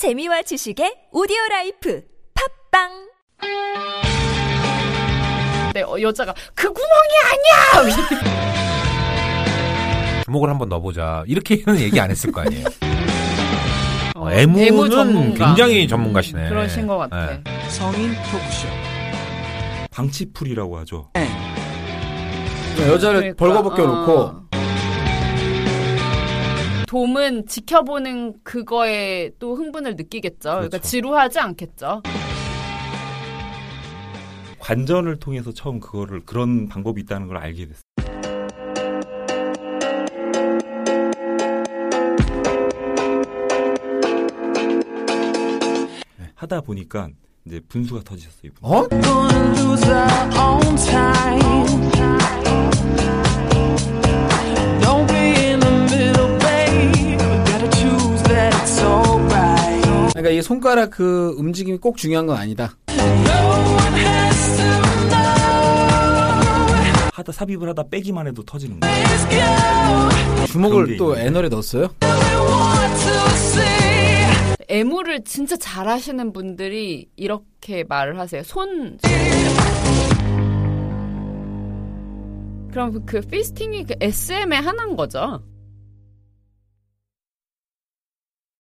재미와 지식의 오디오 life 팟빵 네, 어, 여자가 그 구멍이 아니야. 주목을 한번 넣어보자. 이렇게는 얘기 안 했을 거 아니에요. 어, 어, 애무는 애무 전문가. 굉장히 전문가시네. 그러신 것 같아. 네. 성인 토크쇼. 방치플이라고 하죠. 여자를 그러니까, 벌거벗겨 놓고 어. 돔은 지켜보는 그거에 또 흥분을 느끼겠죠. 그러니까 그렇죠. 지루하지 않겠죠. 관전을 통해서 처음 그거를 그런 방법이 있다는 걸 알게 됐어요. 네, 하다 보니까 이제 분수가 터지셨어요. 이분. 어? 그러니까 이 손가락 그 움직임이 꼭 중요한 건 아니다. 하다 삽입을 하다 빼기만 해도 터지는 거예요. 주먹을 게 또. 애널에 넣었어요? 애무를 진짜 잘하시는 분들이 이렇게 말을 하세요. 손. 그럼 그 피스팅이 그 SM의 하나인 거죠.